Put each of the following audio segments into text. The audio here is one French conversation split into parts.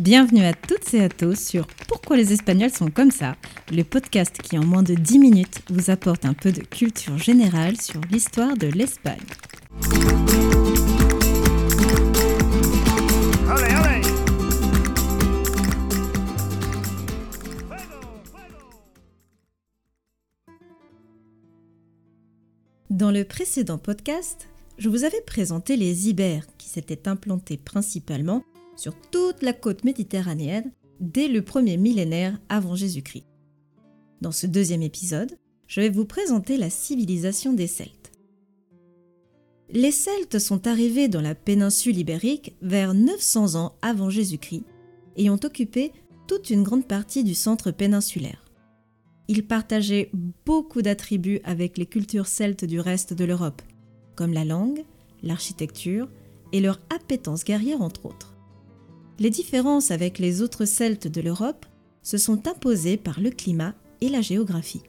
Bienvenue à toutes et à tous sur Pourquoi les Espagnols sont comme ça, le podcast qui en moins de 10 minutes vous apporte un peu de culture générale sur l'histoire de l'Espagne. Dans le précédent podcast, je vous avais présenté les Ibères qui s'étaient implantés principalement sur toute la côte méditerranéenne dès le premier millénaire avant Jésus-Christ. Dans ce deuxième épisode, je vais vous présenter la civilisation des Celtes. Les Celtes sont arrivés dans la péninsule ibérique vers 900 ans avant Jésus-Christ et ont occupé toute une grande partie du centre péninsulaire. Ils partageaient beaucoup d'attributs avec les cultures celtes du reste de l'Europe, comme la langue, l'architecture et leur appétence guerrière entre autres. Les différences avec les autres Celtes de l'Europe se sont imposées par le climat et la géographie.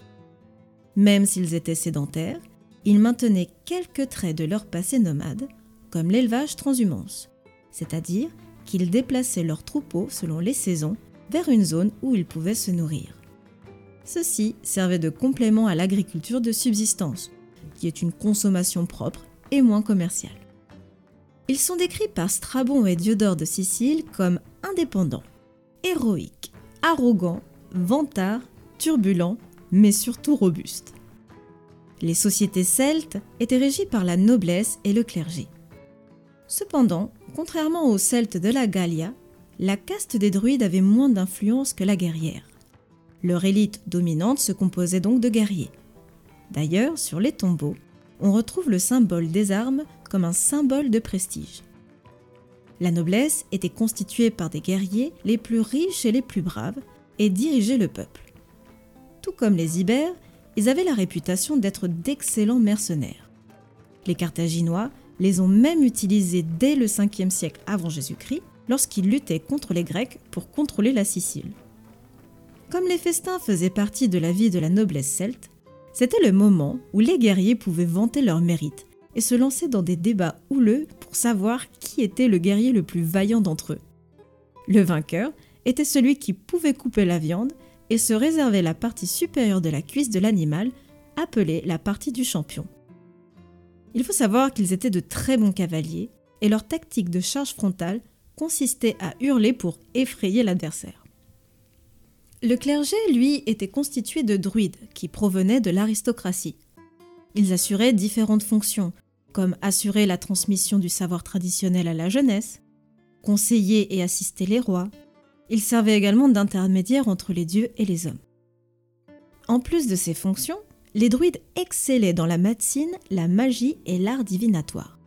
Même s'ils étaient sédentaires, ils maintenaient quelques traits de leur passé nomade, comme l'élevage transhumance, c'est-à-dire qu'ils déplaçaient leurs troupeaux selon les saisons vers une zone où ils pouvaient se nourrir. Ceci servait de complément à l'agriculture de subsistance, qui est une consommation propre et moins commerciale. Ils sont décrits par Strabon et Diodore de Sicile comme indépendants, héroïques, arrogants, vantards, turbulents, mais surtout robustes. Les sociétés celtes étaient régies par la noblesse et le clergé. Cependant, contrairement aux Celtes de la Gallia, la caste des druides avait moins d'influence que la guerrière. Leur élite dominante se composait donc de guerriers. D'ailleurs, sur les tombeaux, on retrouve le symbole des armes comme un symbole de prestige. La noblesse était constituée par des guerriers les plus riches et les plus braves et dirigeaient le peuple. Tout comme les Ibères, ils avaient la réputation d'être d'excellents mercenaires. Les Carthaginois les ont même utilisés dès le 5e siècle avant Jésus-Christ lorsqu'ils luttaient contre les Grecs pour contrôler la Sicile. Comme les festins faisaient partie de la vie de la noblesse celte, c'était le moment où les guerriers pouvaient vanter leur mérite et se lancer dans des débats houleux pour savoir qui était le guerrier le plus vaillant d'entre eux. Le vainqueur était celui qui pouvait couper la viande et se réserver la partie supérieure de la cuisse de l'animal, appelée la partie du champion. Il faut savoir qu'ils étaient de très bons cavaliers et leur tactique de charge frontale consistait à hurler pour effrayer l'adversaire. Le clergé, lui, était constitué de druides qui provenaient de l'aristocratie. Ils assuraient différentes fonctions, comme assurer la transmission du savoir traditionnel à la jeunesse, conseiller et assister les rois. Ils servaient également d'intermédiaires entre les dieux et les hommes. En plus de ces fonctions, les druides excellaient dans la médecine, la magie et l'art divinatoire.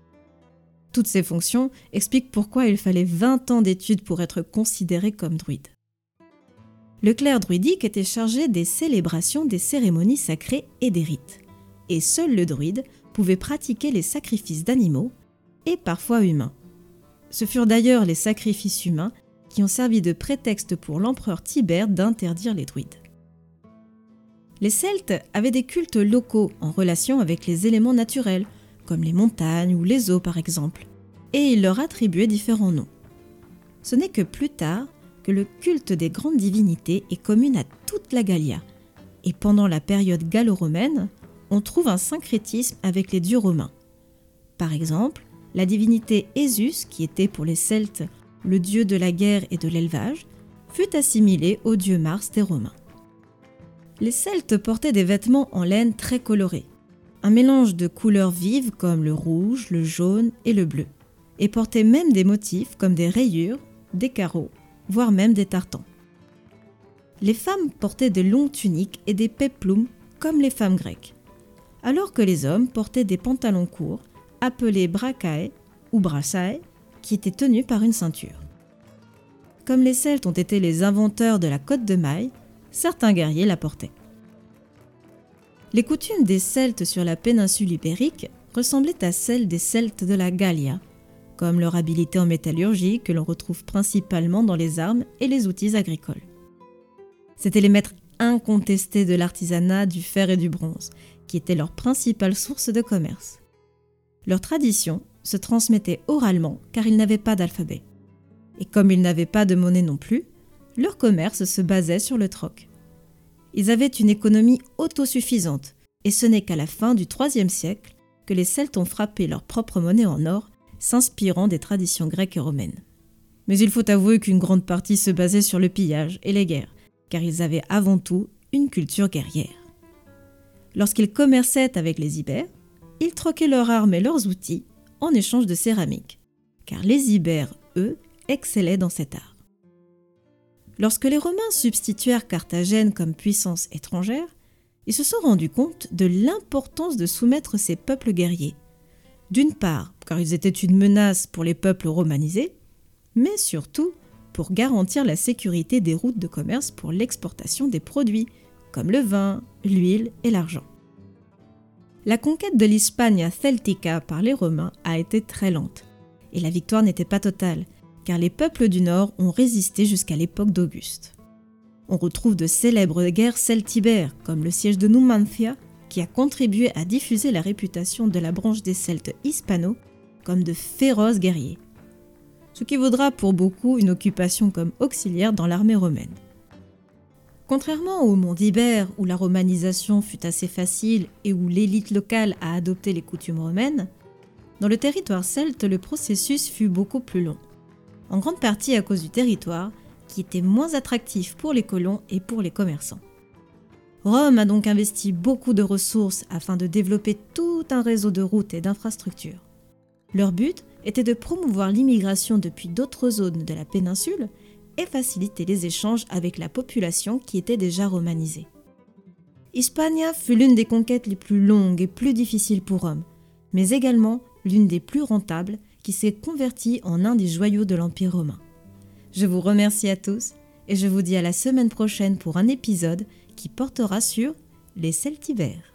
Toutes ces fonctions expliquent pourquoi il fallait 20 ans d'études pour être considéré comme druide. Le clerc druidique était chargé des célébrations des cérémonies sacrées et des rites. Et seul le druide pouvait pratiquer les sacrifices d'animaux et parfois humains. Ce furent d'ailleurs les sacrifices humains qui ont servi de prétexte pour l'empereur Tibère d'interdire les druides. Les Celtes avaient des cultes locaux en relation avec les éléments naturels, comme les montagnes ou les eaux par exemple, et ils leur attribuaient différents noms. Ce n'est que plus tard que le culte des grandes divinités est commun à toute la Gallia, et pendant la période gallo-romaine, on trouve un syncrétisme avec les dieux romains. Par exemple, la divinité Esus, qui était pour les Celtes le dieu de la guerre et de l'élevage, fut assimilée au dieu Mars des Romains. Les Celtes portaient des vêtements en laine très colorés, un mélange de couleurs vives comme le rouge, le jaune et le bleu, et portaient même des motifs comme des rayures, des carreaux voire même des tartans. Les femmes portaient de longues tuniques et des peploums comme les femmes grecques, alors que les hommes portaient des pantalons courts appelés bracae ou brassae qui étaient tenus par une ceinture. Comme les Celtes ont été les inventeurs de la côte de maille, certains guerriers la portaient. Les coutumes des Celtes sur la péninsule ibérique ressemblaient à celles des Celtes de la Gallia, comme leur habileté en métallurgie que l'on retrouve principalement dans les armes et les outils agricoles. C'étaient les maîtres incontestés de l'artisanat du fer et du bronze, qui étaient leur principale source de commerce. Leur tradition se transmettait oralement car ils n'avaient pas d'alphabet. Et comme ils n'avaient pas de monnaie non plus, leur commerce se basait sur le troc. Ils avaient une économie autosuffisante, et ce n'est qu'à la fin du IIIe siècle que les Celtes ont frappé leur propre monnaie en or, s'inspirant des traditions grecques et romaines. Mais il faut avouer qu'une grande partie se basait sur le pillage et les guerres, car ils avaient avant tout une culture guerrière. Lorsqu'ils commerçaient avec les Ibères, ils troquaient leurs armes et leurs outils en échange de céramique, car les Ibères, eux, excellaient dans cet art. Lorsque les Romains substituèrent Carthagène comme puissance étrangère, ils se sont rendus compte de l'importance de soumettre ces peuples guerriers. D'une part, car ils étaient une menace pour les peuples romanisés, mais surtout pour garantir la sécurité des routes de commerce pour l'exportation des produits, comme le vin, l'huile et l'argent. La conquête de l'Hispania Celtica par les Romains a été très lente, et la victoire n'était pas totale, car les peuples du Nord ont résisté jusqu'à l'époque d'Auguste. On retrouve de célèbres guerres celtibères, comme le siège de Numancia, qui a contribué à diffuser la réputation de la branche des Celtes hispano comme de féroces guerriers ce qui vaudra pour beaucoup une occupation comme auxiliaire dans l'armée romaine. Contrairement au monde Ibère, où la romanisation fut assez facile et où l'élite locale a adopté les coutumes romaines, dans le territoire celte, le processus fut beaucoup plus long. En grande partie à cause du territoire, qui était moins attractif pour les colons et pour les commerçants. Rome a donc investi beaucoup de ressources afin de développer tout un réseau de routes et d'infrastructures. Leur but était de promouvoir l'immigration depuis d'autres zones de la péninsule et faciliter les échanges avec la population qui était déjà romanisée. Hispania fut l'une des conquêtes les plus longues et plus difficiles pour Rome, mais également l'une des plus rentables qui s'est convertie en un des joyaux de l'Empire romain. Je vous remercie à tous et je vous dis à la semaine prochaine pour un épisode qui portera sur les Celtibères.